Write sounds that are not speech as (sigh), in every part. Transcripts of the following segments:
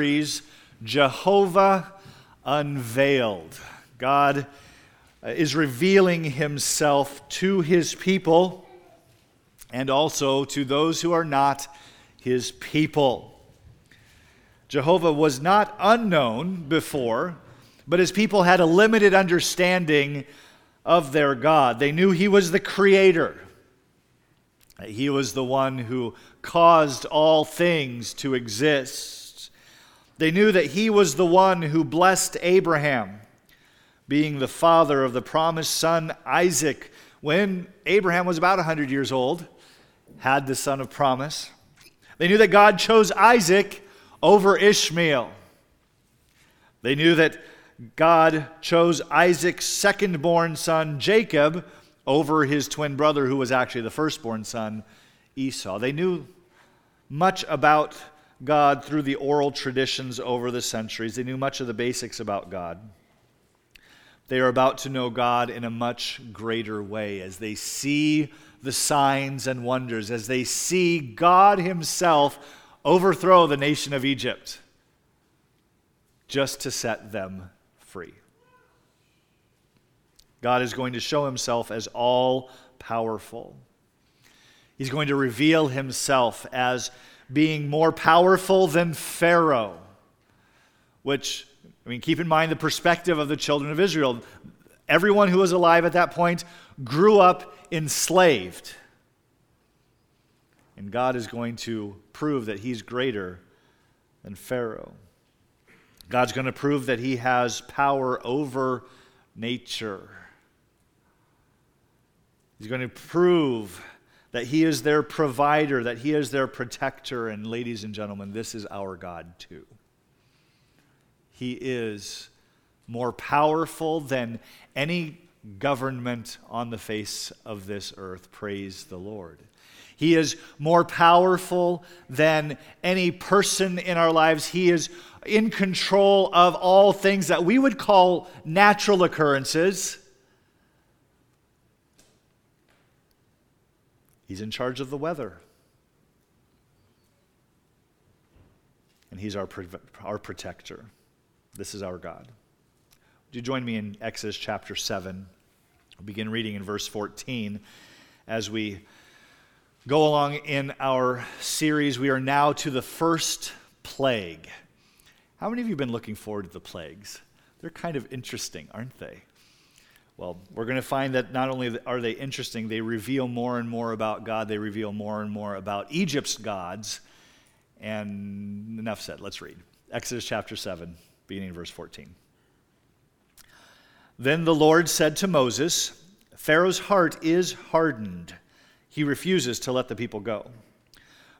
series, Jehovah Unveiled. God uh, is revealing himself to his people and also to those who are not his people. Jehovah was not unknown before, but his people had a limited understanding of their God. They knew he was the creator. He was the one who caused all things to exist. They knew that he was the one who blessed Abraham, being the father of the promised son Isaac, when Abraham was about 100 years old, had the son of promise. They knew that God chose Isaac over Ishmael. They knew that God chose Isaac's second born son, Jacob, over his twin brother, who was actually the firstborn son, Esau. They knew much about God through the oral traditions over the centuries. They knew much of the basics about God. They are about to know God in a much greater way as they see the signs and wonders, as they see God Himself overthrow the nation of Egypt just to set them free. God is going to show Himself as all powerful. He's going to reveal Himself as being more powerful than Pharaoh, which, I mean, keep in mind the perspective of the children of Israel. Everyone who was alive at that point grew up enslaved. And God is going to prove that He's greater than Pharaoh. God's going to prove that He has power over nature. He's going to prove that He is their provider, that He is their protector. And, ladies and gentlemen, this is our God too. He is more powerful than any government on the face of this earth. Praise the Lord. He is more powerful than any person in our lives. He is in control of all things that we would call natural occurrences. He's in charge of the weather. And He's our, our protector. This is our God. Would you join me in Exodus chapter 7? We'll begin reading in verse 14 as we go along in our series. We are now to the first plague. How many of you have been looking forward to the plagues? They're kind of interesting, aren't they? Well, we're going to find that not only are they interesting, they reveal more and more about God, they reveal more and more about Egypt's gods. And enough said. Let's read. Exodus chapter 7, beginning verse 14. Then the Lord said to Moses, Pharaoh's heart is hardened. He refuses to let the people go.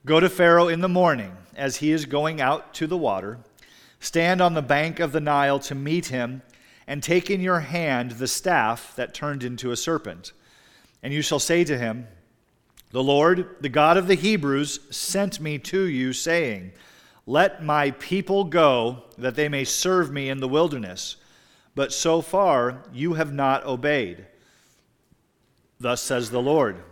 Go to Pharaoh in the morning as he is going out to the water. Stand on the bank of the Nile to meet him and take in your hand the staff that turned into a serpent. And you shall say to him, The Lord, the God of the Hebrews, sent me to you, saying, Let my people go, that they may serve me in the wilderness. But so far you have not obeyed. Thus says the Lord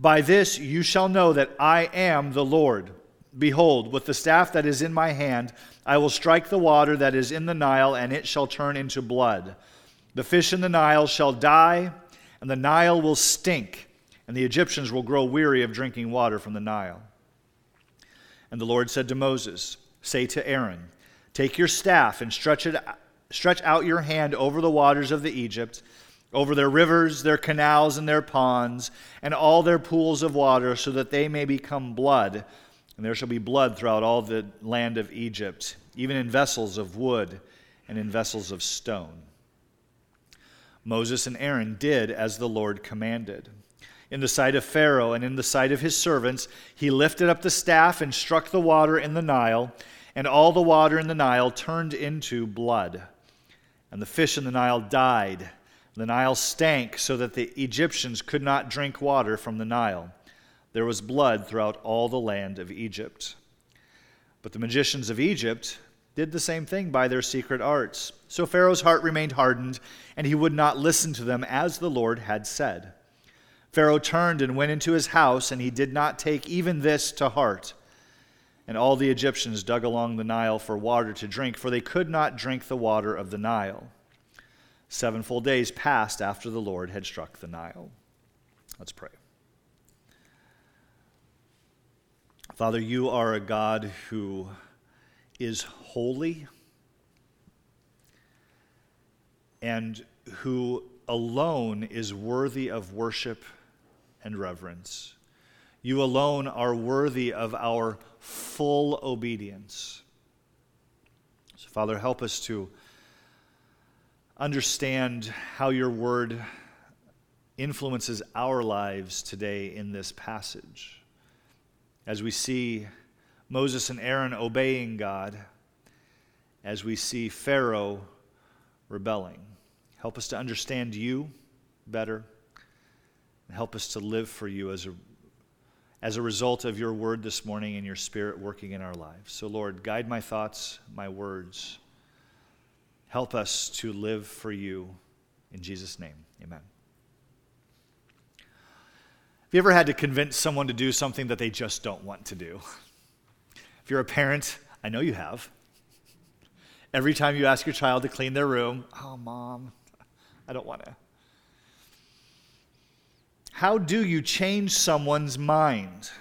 By this you shall know that I am the Lord. Behold, with the staff that is in my hand, I will strike the water that is in the Nile, and it shall turn into blood. The fish in the Nile shall die, and the Nile will stink, and the Egyptians will grow weary of drinking water from the Nile. And the Lord said to Moses, Say to Aaron, Take your staff and stretch, it, stretch out your hand over the waters of the Egypt, over their rivers, their canals, and their ponds, and all their pools of water, so that they may become blood and there shall be blood throughout all the land of Egypt, even in vessels of wood and in vessels of stone. Moses and Aaron did as the Lord commanded. In the sight of Pharaoh and in the sight of his servants, he lifted up the staff and struck the water in the Nile, and all the water in the Nile turned into blood. And the fish in the Nile died. The Nile stank so that the Egyptians could not drink water from the Nile. There was blood throughout all the land of Egypt. But the magicians of Egypt did the same thing by their secret arts. So Pharaoh's heart remained hardened, and he would not listen to them as the Lord had said. Pharaoh turned and went into his house, and he did not take even this to heart. And all the Egyptians dug along the Nile for water to drink, for they could not drink the water of the Nile. Seven full days passed after the Lord had struck the Nile. Let's pray. Father, you are a God who is holy and who alone is worthy of worship and reverence. You alone are worthy of our full obedience. So, Father, help us to understand how your word influences our lives today in this passage. As we see Moses and Aaron obeying God, as we see Pharaoh rebelling. Help us to understand you better, and help us to live for you as a, as a result of your word this morning and your spirit working in our lives. So, Lord, guide my thoughts, my words. Help us to live for you. In Jesus' name, amen. Have you ever had to convince someone to do something that they just don't want to do? If you're a parent, I know you have. Every time you ask your child to clean their room, oh, mom, I don't want to. How do you change someone's mind?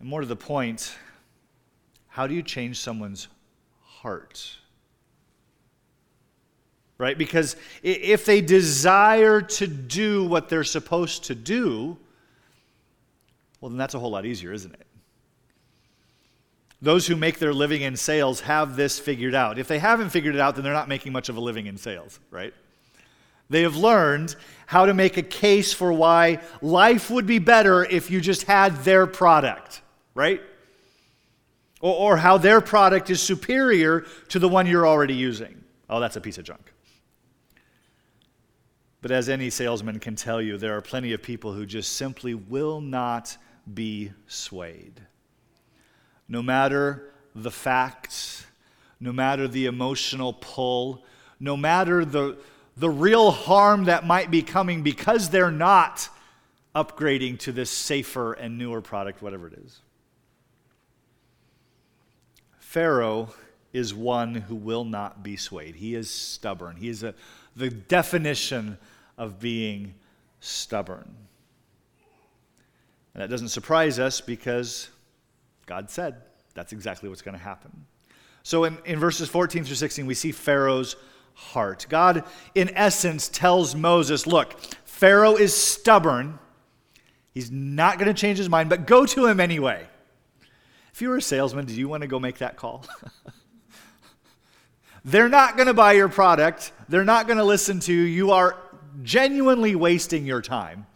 And more to the point, how do you change someone's heart? Right? Because if they desire to do what they're supposed to do, well, then that's a whole lot easier, isn't it? Those who make their living in sales have this figured out. If they haven't figured it out, then they're not making much of a living in sales, right? They have learned how to make a case for why life would be better if you just had their product, right? Or, or, how their product is superior to the one you're already using. Oh, that's a piece of junk. But as any salesman can tell you, there are plenty of people who just simply will not be swayed no matter the facts, no matter the emotional pull, no matter the, the real harm that might be coming because they're not upgrading to this safer and newer product, whatever it is. Pharaoh is one who will not be swayed. He is stubborn. He is a, the definition of being stubborn. And that doesn't surprise us because God said that's exactly what's going to happen. So in, in verses 14 through 16, we see Pharaoh's heart. God, in essence, tells Moses, Look, Pharaoh is stubborn. He's not going to change his mind, but go to him anyway. If you were a salesman, do you want to go make that call? (laughs) They're not going to buy your product. They're not going to listen to you. You are genuinely wasting your time.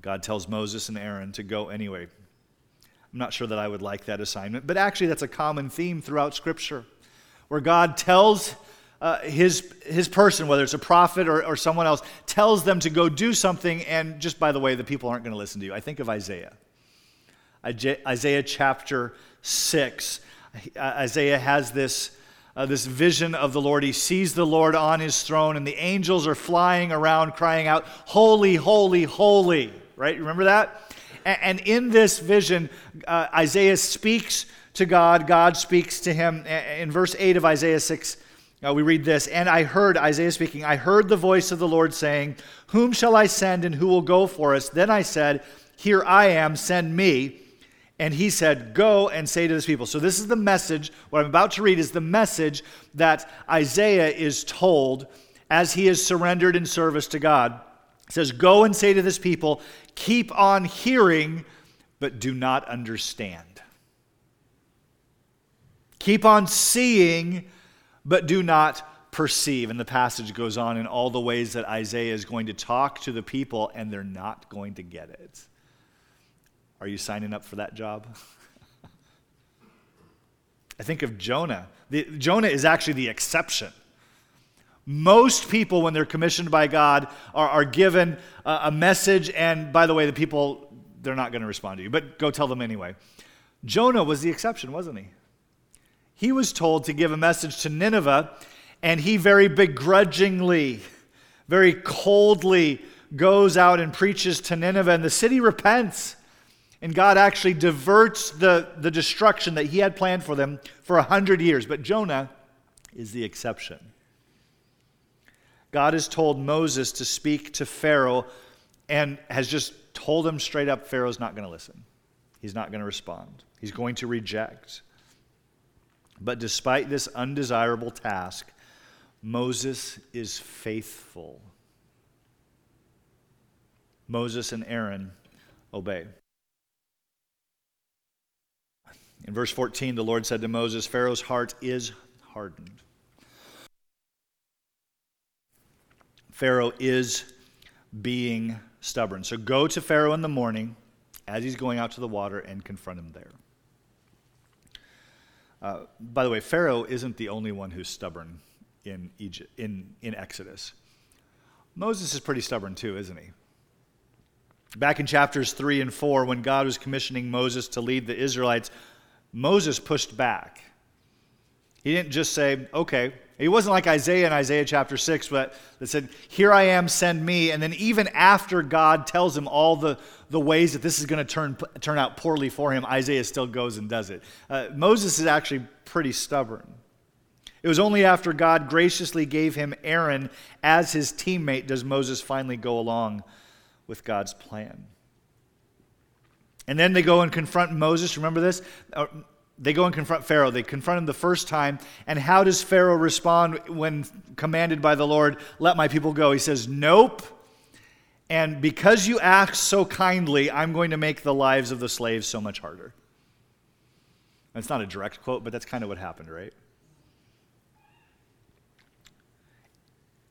God tells Moses and Aaron to go anyway. I'm not sure that I would like that assignment, but actually, that's a common theme throughout Scripture where God tells uh, his, his person, whether it's a prophet or, or someone else, tells them to go do something, and just by the way, the people aren't going to listen to you. I think of Isaiah. Isaiah chapter 6. Isaiah has this, uh, this vision of the Lord. He sees the Lord on his throne, and the angels are flying around crying out, Holy, holy, holy right? Remember that? And in this vision, uh, Isaiah speaks to God, God speaks to him. In verse 8 of Isaiah 6, uh, we read this And I heard, Isaiah speaking, I heard the voice of the Lord saying, Whom shall I send and who will go for us? Then I said, Here I am, send me. And he said, Go and say to this people. So, this is the message. What I'm about to read is the message that Isaiah is told as he is surrendered in service to God. It says, Go and say to this people, keep on hearing, but do not understand. Keep on seeing, but do not perceive. And the passage goes on in all the ways that Isaiah is going to talk to the people, and they're not going to get it. Are you signing up for that job? (laughs) I think of Jonah. The, Jonah is actually the exception. Most people, when they're commissioned by God, are, are given a, a message, and by the way, the people, they're not going to respond to you, but go tell them anyway. Jonah was the exception, wasn't he? He was told to give a message to Nineveh, and he very begrudgingly, very coldly goes out and preaches to Nineveh, and the city repents. And God actually diverts the, the destruction that he had planned for them for a hundred years. But Jonah is the exception. God has told Moses to speak to Pharaoh and has just told him straight up Pharaoh's not going to listen. He's not going to respond. He's going to reject. But despite this undesirable task, Moses is faithful. Moses and Aaron obey. In verse 14, the Lord said to Moses, Pharaoh's heart is hardened. Pharaoh is being stubborn. So go to Pharaoh in the morning as he's going out to the water and confront him there. Uh, by the way, Pharaoh isn't the only one who's stubborn in, Egypt, in, in Exodus. Moses is pretty stubborn too, isn't he? Back in chapters 3 and 4, when God was commissioning Moses to lead the Israelites, Moses pushed back. He didn't just say, okay. He wasn't like Isaiah in Isaiah chapter 6 but that said, Here I am, send me. And then even after God tells him all the, the ways that this is going to turn, turn out poorly for him, Isaiah still goes and does it. Uh, Moses is actually pretty stubborn. It was only after God graciously gave him Aaron as his teammate does Moses finally go along with God's plan. And then they go and confront Moses. Remember this? Uh, they go and confront Pharaoh. They confront him the first time. And how does Pharaoh respond when commanded by the Lord, let my people go? He says, Nope. And because you ask so kindly, I'm going to make the lives of the slaves so much harder. It's not a direct quote, but that's kind of what happened, right?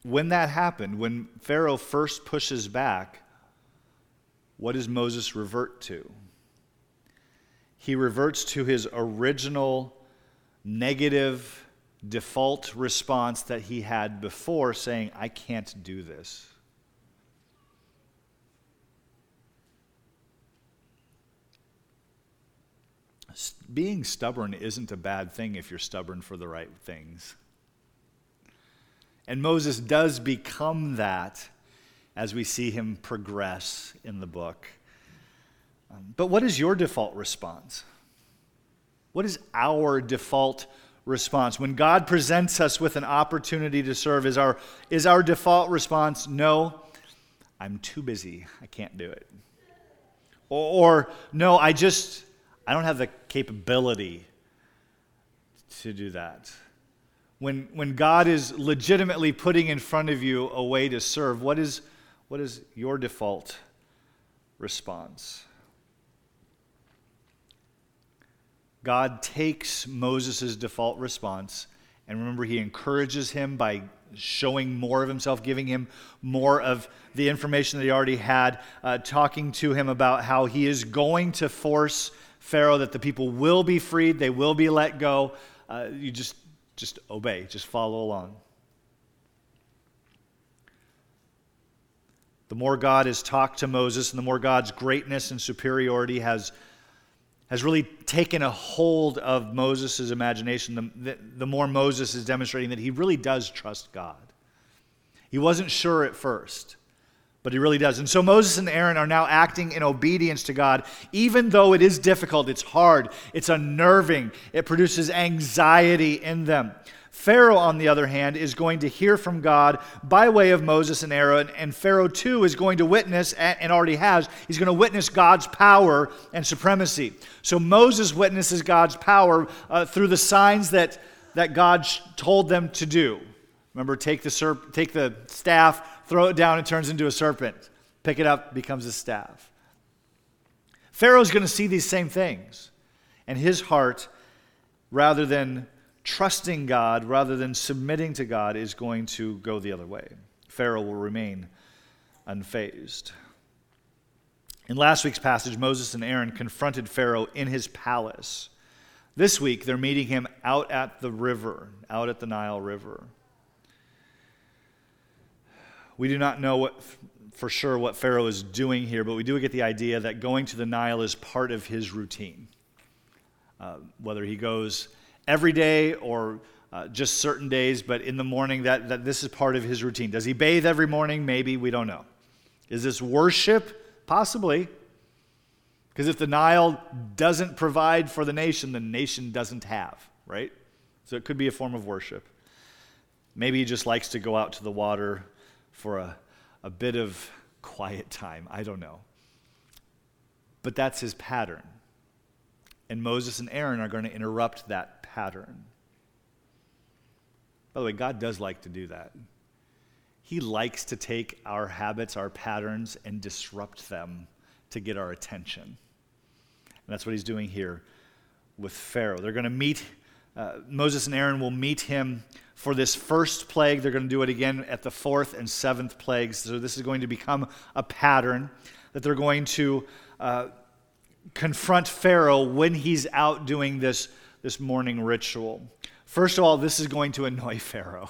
When that happened, when Pharaoh first pushes back, what does Moses revert to? He reverts to his original negative default response that he had before, saying, I can't do this. Being stubborn isn't a bad thing if you're stubborn for the right things. And Moses does become that as we see him progress in the book. Um, but what is your default response? What is our default response? When God presents us with an opportunity to serve, is our, is our default response, no, I'm too busy, I can't do it? Or, or no, I just, I don't have the capability to do that. When, when God is legitimately putting in front of you a way to serve, what is, what is your default response? God takes Moses' default response, and remember, he encourages him by showing more of himself, giving him more of the information that he already had, uh, talking to him about how he is going to force Pharaoh that the people will be freed, they will be let go. Uh, you just, just obey, just follow along. The more God has talked to Moses and the more God's greatness and superiority has has really taken a hold of Moses' imagination, the, the, the, more Moses is demonstrating that he really does trust God. He wasn't sure at first, but he really does. And so Moses and Aaron are now acting in obedience to God, even though it is difficult, it's hard, it's unnerving, it produces anxiety in them. Pharaoh, on the other hand, is going to hear from God by way of Moses and Aaron, and Pharaoh too is going to witness, and already has, he's going to witness God's power and supremacy. So Moses witnesses God's power uh, through the signs that, that God told them to do. Remember, take the, serp- take the staff, throw it down, it turns into a serpent. Pick it up, becomes a staff. Pharaoh's going to see these same things, and his heart, rather than trusting God rather than submitting to God is going to go the other way. Pharaoh will remain unfazed. In last week's passage, Moses and Aaron confronted Pharaoh in his palace. This week, they're meeting him out at the river, out at the Nile River. We do not know what, for sure what Pharaoh is doing here, but we do get the idea that going to the Nile is part of his routine. Uh, whether he goes every day or uh, just certain days, but in the morning, that, that this is part of his routine. Does he bathe every morning? Maybe. We don't know. Is this worship? Possibly. Because if the Nile doesn't provide for the nation, the nation doesn't have, right? So it could be a form of worship. Maybe he just likes to go out to the water for a, a bit of quiet time. I don't know. But that's his pattern. And Moses and Aaron are going to interrupt that pattern. By the way, God does like to do that. He likes to take our habits, our patterns, and disrupt them to get our attention. And that's what he's doing here with Pharaoh. They're going to meet, uh, Moses and Aaron will meet him for this first plague. They're going to do it again at the fourth and seventh plagues. So this is going to become a pattern that they're going to uh, confront Pharaoh when he's out doing this, this morning ritual. First of all, this is going to annoy (laughs) Pharaoh.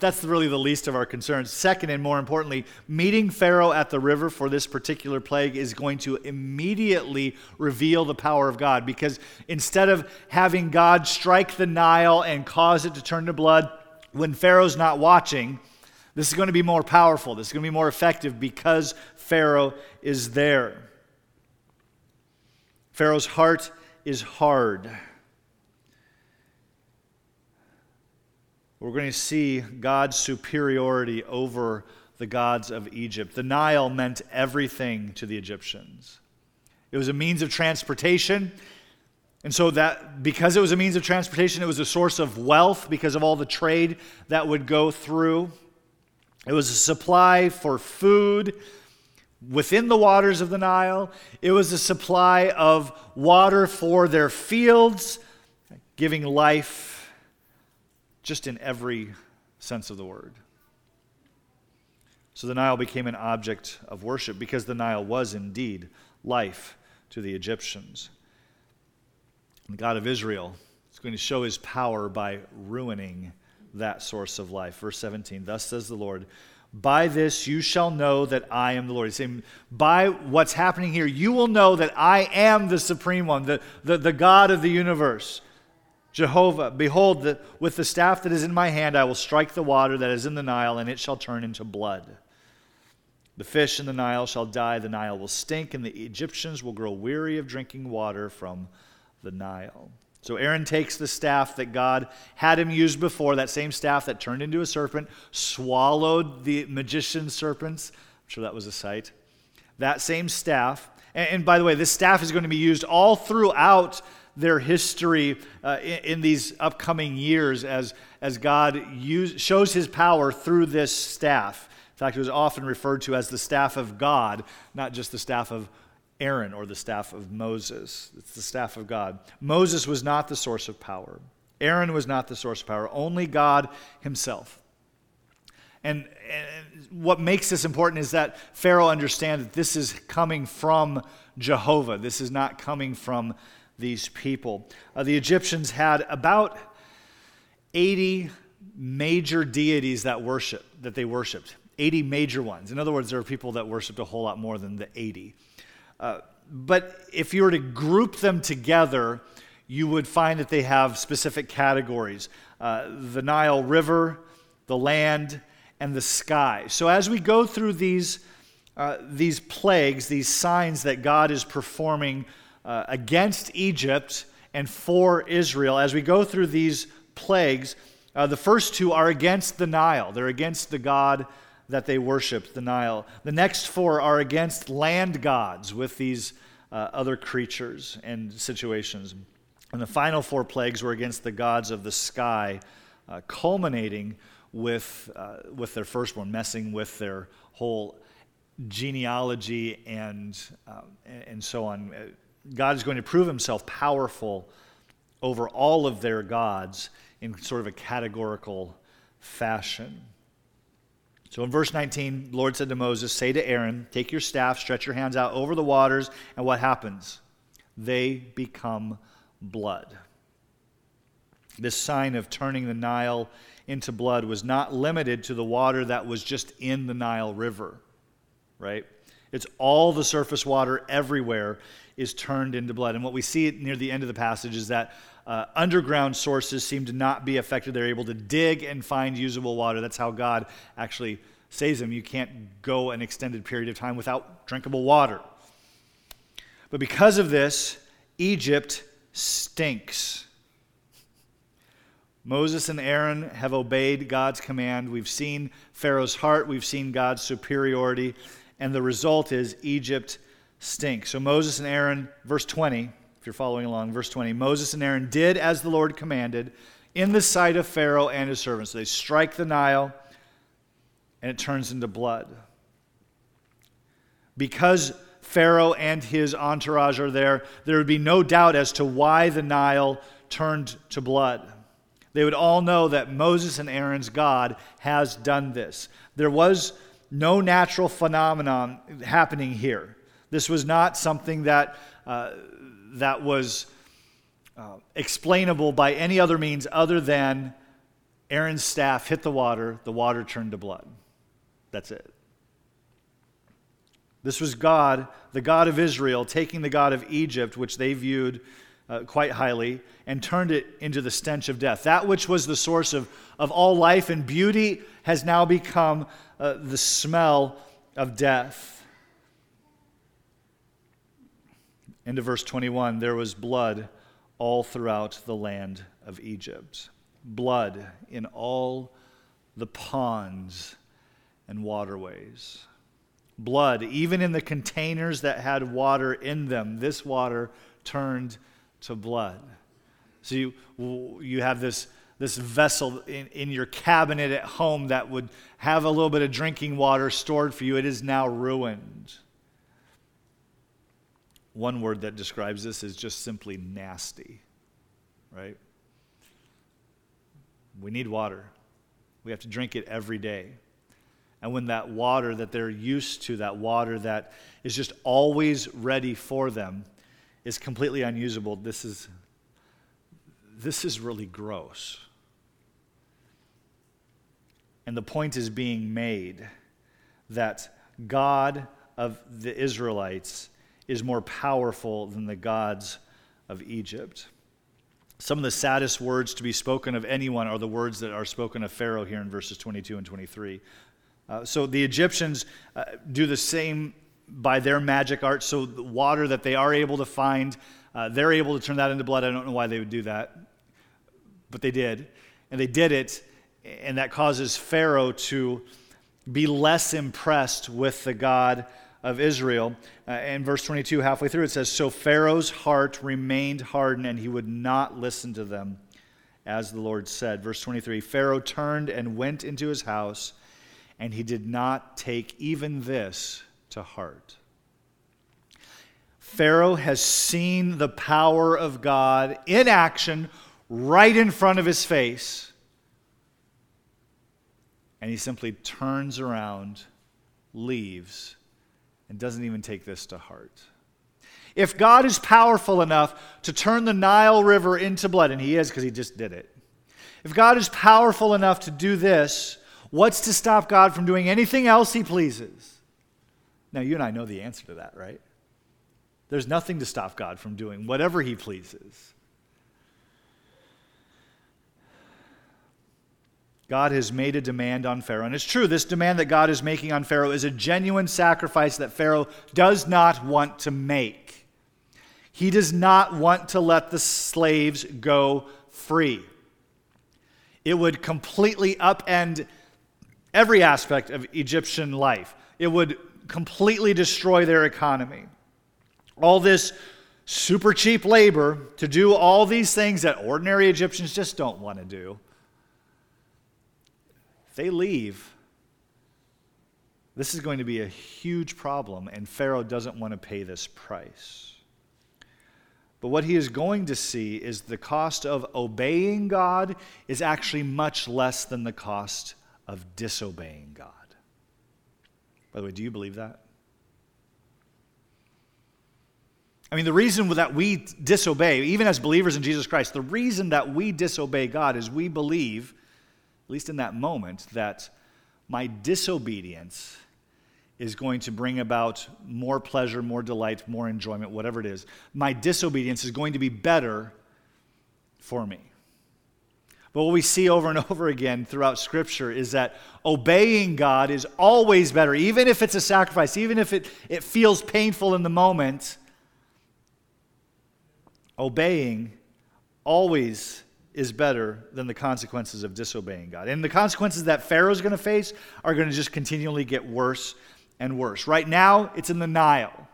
But that's really the least of our concerns. Second, and more importantly, meeting Pharaoh at the river for this particular plague is going to immediately reveal the power of God because instead of having God strike the Nile and cause it to turn to blood when Pharaoh's not watching, this is going to be more powerful. This is going to be more effective because Pharaoh is there. Pharaoh's heart is hard. We're going to see God's superiority over the gods of Egypt. The Nile meant everything to the Egyptians. It was a means of transportation. And so that because it was a means of transportation, it was a source of wealth because of all the trade that would go through. It was a supply for food within the waters of the Nile. It was a supply of water for their fields, giving life just in every sense of the word. So the Nile became an object of worship because the Nile was indeed life to the Egyptians. The God of Israel is going to show his power by ruining that source of life. Verse 17 Thus says the Lord, By this you shall know that I am the Lord. He's saying, By what's happening here, you will know that I am the supreme one, the, the, the God of the universe. Jehovah, behold, the, with the staff that is in my hand, I will strike the water that is in the Nile, and it shall turn into blood. The fish in the Nile shall die, the Nile will stink, and the Egyptians will grow weary of drinking water from the Nile. So Aaron takes the staff that God had him use before, that same staff that turned into a serpent, swallowed the magician's serpents. I'm sure that was a sight. That same staff, and, and by the way, this staff is going to be used all throughout their history uh, in, in, these upcoming years as, as God use, shows his power through this staff. In fact, it was often referred to as the staff of God, not just the staff of Aaron or the staff of Moses. It's the staff of God. Moses was not the source of power, Aaron was not the source of power, only God himself. And, and, what makes this important is that Pharaoh understands that this is coming from Jehovah. This is not coming from these people. Uh, the Egyptians had about 80 major deities that worship that they worshiped. 80 major ones. In other words, there are people that worshiped a whole lot more than the 80. Uh, but if you were to group them together, you would find that they have specific categories uh, the Nile River, the land, and the sky. So as we go through these, uh, these plagues, these signs that God is performing uh, against Egypt and for Israel. As we go through these plagues, uh, the first two are against the Nile, they're against the God that they worship, the Nile. The next four are against land gods with these uh, other creatures and situations. And the final four plagues were against the gods of the sky, uh, culminating with, uh, with their first one, messing with their whole genealogy and, uh, and so on God is going to prove himself powerful over all of their gods in sort of a categorical fashion. So in verse 19, the Lord said to Moses, Say to Aaron, Take your staff, stretch your hands out over the waters, and what happens? They become blood. This sign of turning the Nile into blood was not limited to the water that was just in the Nile River, right? It's all the surface water everywhere is turned into blood. And what we see near the end of the passage is that uh, underground sources seem to not be affected. They're able to dig and find usable water. That's how God actually saves them. you can't go an extended period of time without drinkable water. But because of this, Egypt stinks. Moses and Aaron have obeyed God's command. We've seen Pharaoh's heart, we've seen God's superiority, and the result is Egypt stinks. So Moses and Aaron, verse 20, if you're following along, verse 20, Moses and Aaron did as the Lord commanded in the sight of Pharaoh and his servants. They strike the Nile, and it turns into blood. Because Pharaoh and his entourage are there, there would be no doubt as to why the Nile turned to blood. They would all know that Moses and Aaron's God has done this. There was no natural phenomenon happening here. This was not something that, uh, that was uh, explainable by any other means other than Aaron's staff hit the water, the water turned to blood. That's it. This was God, the God of Israel, taking the God of Egypt, which they viewed uh, quite highly, and turned it into the stench of death. That which was the source of, of all life and beauty has now become uh, the smell of death. Into verse 21 there was blood all throughout the land of Egypt, blood in all the ponds and waterways. Blood, even in the containers that had water in them, this water turned to blood. So you, you have this, this vessel in, in your cabinet at home that would have a little bit of drinking water stored for you. It is now ruined. One word that describes this is just simply nasty, right? We need water. We have to drink it every day. And when that water that they're used to, that water that is just always ready for them, is completely unusable, this is, this is really gross. And the point is being made that God of the Israelites is more powerful than the gods of Egypt. Some of the saddest words to be spoken of anyone are the words that are spoken of Pharaoh here in verses 22 and 23. Uh, so the Egyptians uh, do the same by their magic art. So the water that they are able to find, uh, they're able to turn that into blood. I don't know why they would do that, but they did. And they did it, and that causes Pharaoh to be less impressed with the God of Israel. Uh, in verse 22, halfway through, it says So Pharaoh's heart remained hardened, and he would not listen to them, as the Lord said. Verse 23 Pharaoh turned and went into his house and he did not take even this to heart. Pharaoh has seen the power of God in action right in front of his face, and he simply turns around, leaves, and doesn't even take this to heart. If God is powerful enough to turn the Nile River into blood, and he is because he just did it, if God is powerful enough to do this, What's to stop God from doing anything else he pleases? Now, you and I know the answer to that, right? There's nothing to stop God from doing whatever he pleases. God has made a demand on Pharaoh. And it's true, this demand that God is making on Pharaoh is a genuine sacrifice that Pharaoh does not want to make. He does not want to let the slaves go free. It would completely upend every aspect of Egyptian life. It would completely destroy their economy. All this super cheap labor to do all these things that ordinary Egyptians just don't want to do. If they leave, this is going to be a huge problem, and Pharaoh doesn't want to pay this price. But what he is going to see is the cost of obeying God is actually much less than the cost of disobeying God. By the way, do you believe that? I mean, the reason that we disobey, even as believers in Jesus Christ, the reason that we disobey God is we believe, at least in that moment, that my disobedience is going to bring about more pleasure, more delight, more enjoyment, whatever it is. My disobedience is going to be better for me. But what we see over and (laughs) over again throughout Scripture is that obeying God is always better, even if it's a sacrifice, even if it, it feels painful in the moment. Obeying always is better than the consequences of disobeying God. And the consequences that Pharaoh's going to face are going to just continually get worse and worse. Right now, it's in the Nile.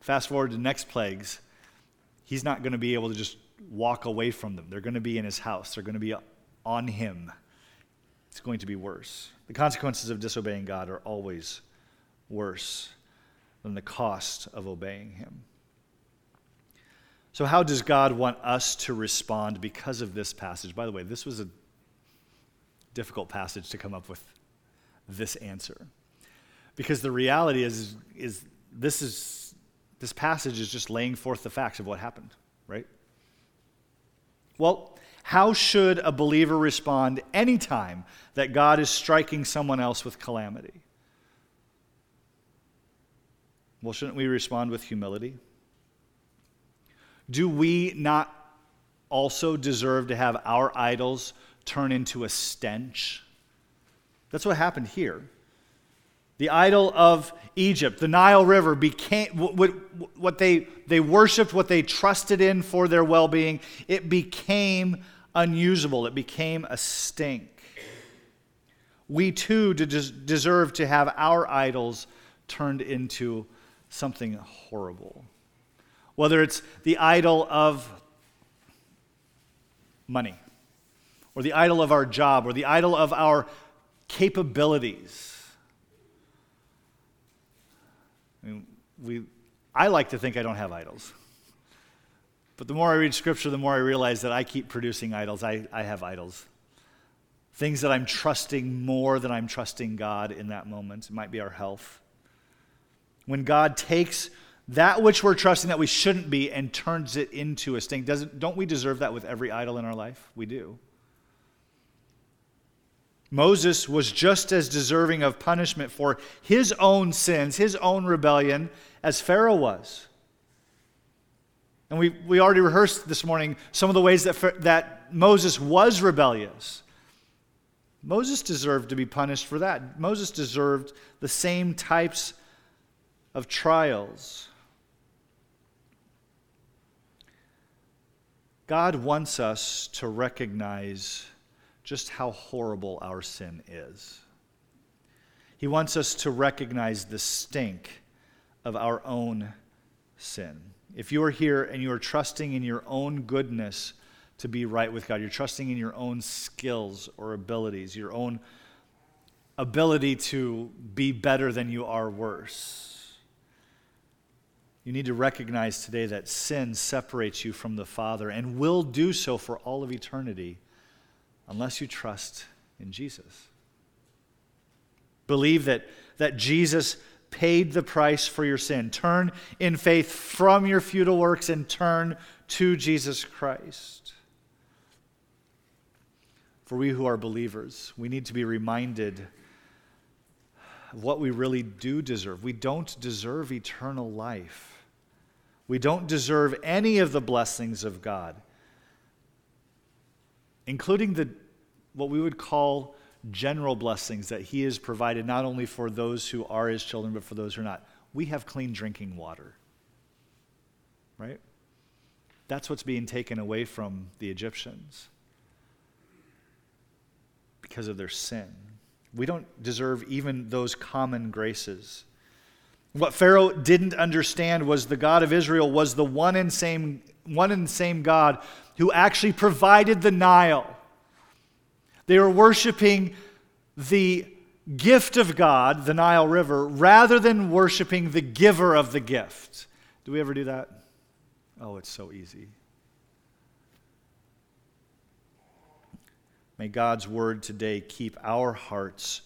Fast forward to next plagues, he's not going to be able to just walk away from them. They're going to be in his house, they're going to be on him. It's going to be worse. The consequences of disobeying God are always worse than the cost of obeying him. So, how does God want us to respond because of this passage? By the way, this was a difficult passage to come up with this answer. Because the reality is, is this, is, this passage is just laying forth the facts of what happened, right? Well, how should a believer respond anytime that God is striking someone else with calamity? Well, shouldn't we respond with humility? Do we not also deserve to have our idols turn into a stench? That's what happened here. The idol of Egypt, the Nile River, became what, they, they worshiped, what they trusted in for their well being, it became unusable. It became a stink. We too deserve to have our idols turned into something horrible whether it's the idol of money, or the idol of our job, or the idol of our capabilities. I, mean, we, I like to think I don't have idols. But the more I read Scripture, the more I realize that I keep producing idols. I, I have idols. Things that I'm trusting more than I'm trusting God in that moment. It might be our health. When God takes that which we're trusting that we shouldn't be and turns it into a stink. Doesn't, don't we deserve that with every idol in our life? We do. Moses was just as deserving of punishment for his own sins, his own rebellion, as Pharaoh was. And we, we already rehearsed this morning some of the ways that, that Moses was rebellious. Moses deserved to be punished for that. Moses deserved the same types of trials. God wants us to recognize just how horrible our sin is. He wants us to recognize the stink of our own sin. If you are here and you are trusting in your own goodness to be right with God, you're trusting in your own skills or abilities, your own ability to be better than you are worse you need to recognize today that sin separates you from the Father and will do so for all of eternity unless you trust in Jesus. Believe that, that Jesus paid the price for your sin. Turn in faith from your futile works and turn to Jesus Christ. For we who are believers, we need to be reminded what we really do deserve. We don't deserve eternal life. We don't deserve any of the blessings of God, including the, what we would call general blessings that He has provided not only for those who are His children, but for those who are not. We have clean drinking water, right? That's what's being taken away from the Egyptians because of their sin. We don't deserve even those common graces. What Pharaoh didn't understand was the God of Israel was the one and same, one and same God who actually provided the Nile. They were worshiping the gift of God, the Nile River, rather than worshiping the giver of the gift. Do we ever do that? Oh, it's so easy. May God's word today keep our hearts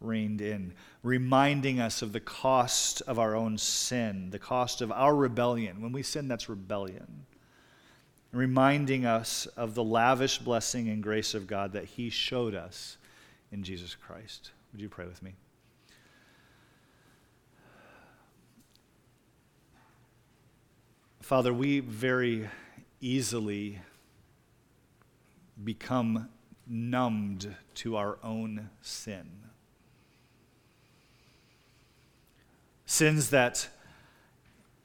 reined in, reminding us of the cost of our own sin, the cost of our rebellion. When we sin, that's rebellion. Reminding us of the lavish blessing and grace of God that He showed us in Jesus Christ. Would you pray with me? Father, we very easily become numbed to our own sin. Sins that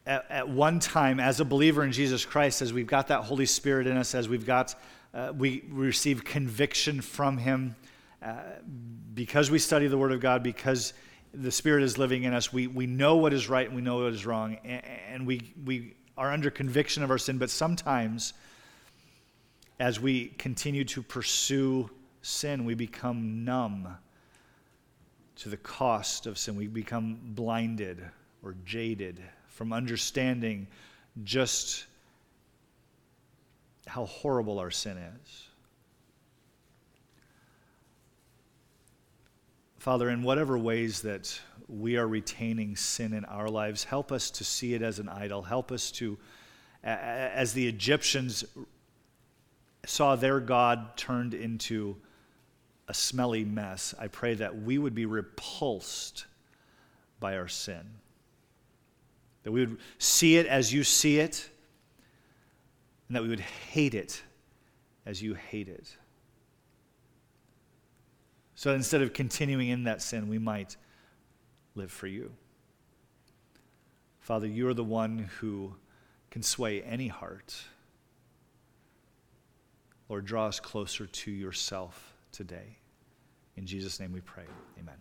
at, at, one time, as a believer in Jesus Christ, as we've got that Holy Spirit in us, as we've got, uh, we receive conviction from Him, uh, because we study the Word of God, because the Spirit is living in us, we, we know what is right and we know what is wrong, and, and we, we are under conviction of our sin, but sometimes as we continue to pursue sin, we become numb to the cost of sin. We become blinded or jaded from understanding just how horrible our sin is. Father, in whatever ways that we are retaining sin in our lives, help us to see it as an idol. Help us to, as the Egyptians saw their God turned into a smelly mess, I pray that we would be repulsed by our sin. That we would see it as you see it, and that we would hate it as you hate it. So instead of continuing in that sin, we might live for you. Father, you are the one who can sway any heart. Lord, draw us closer to yourself today. In Jesus' name we pray. Amen.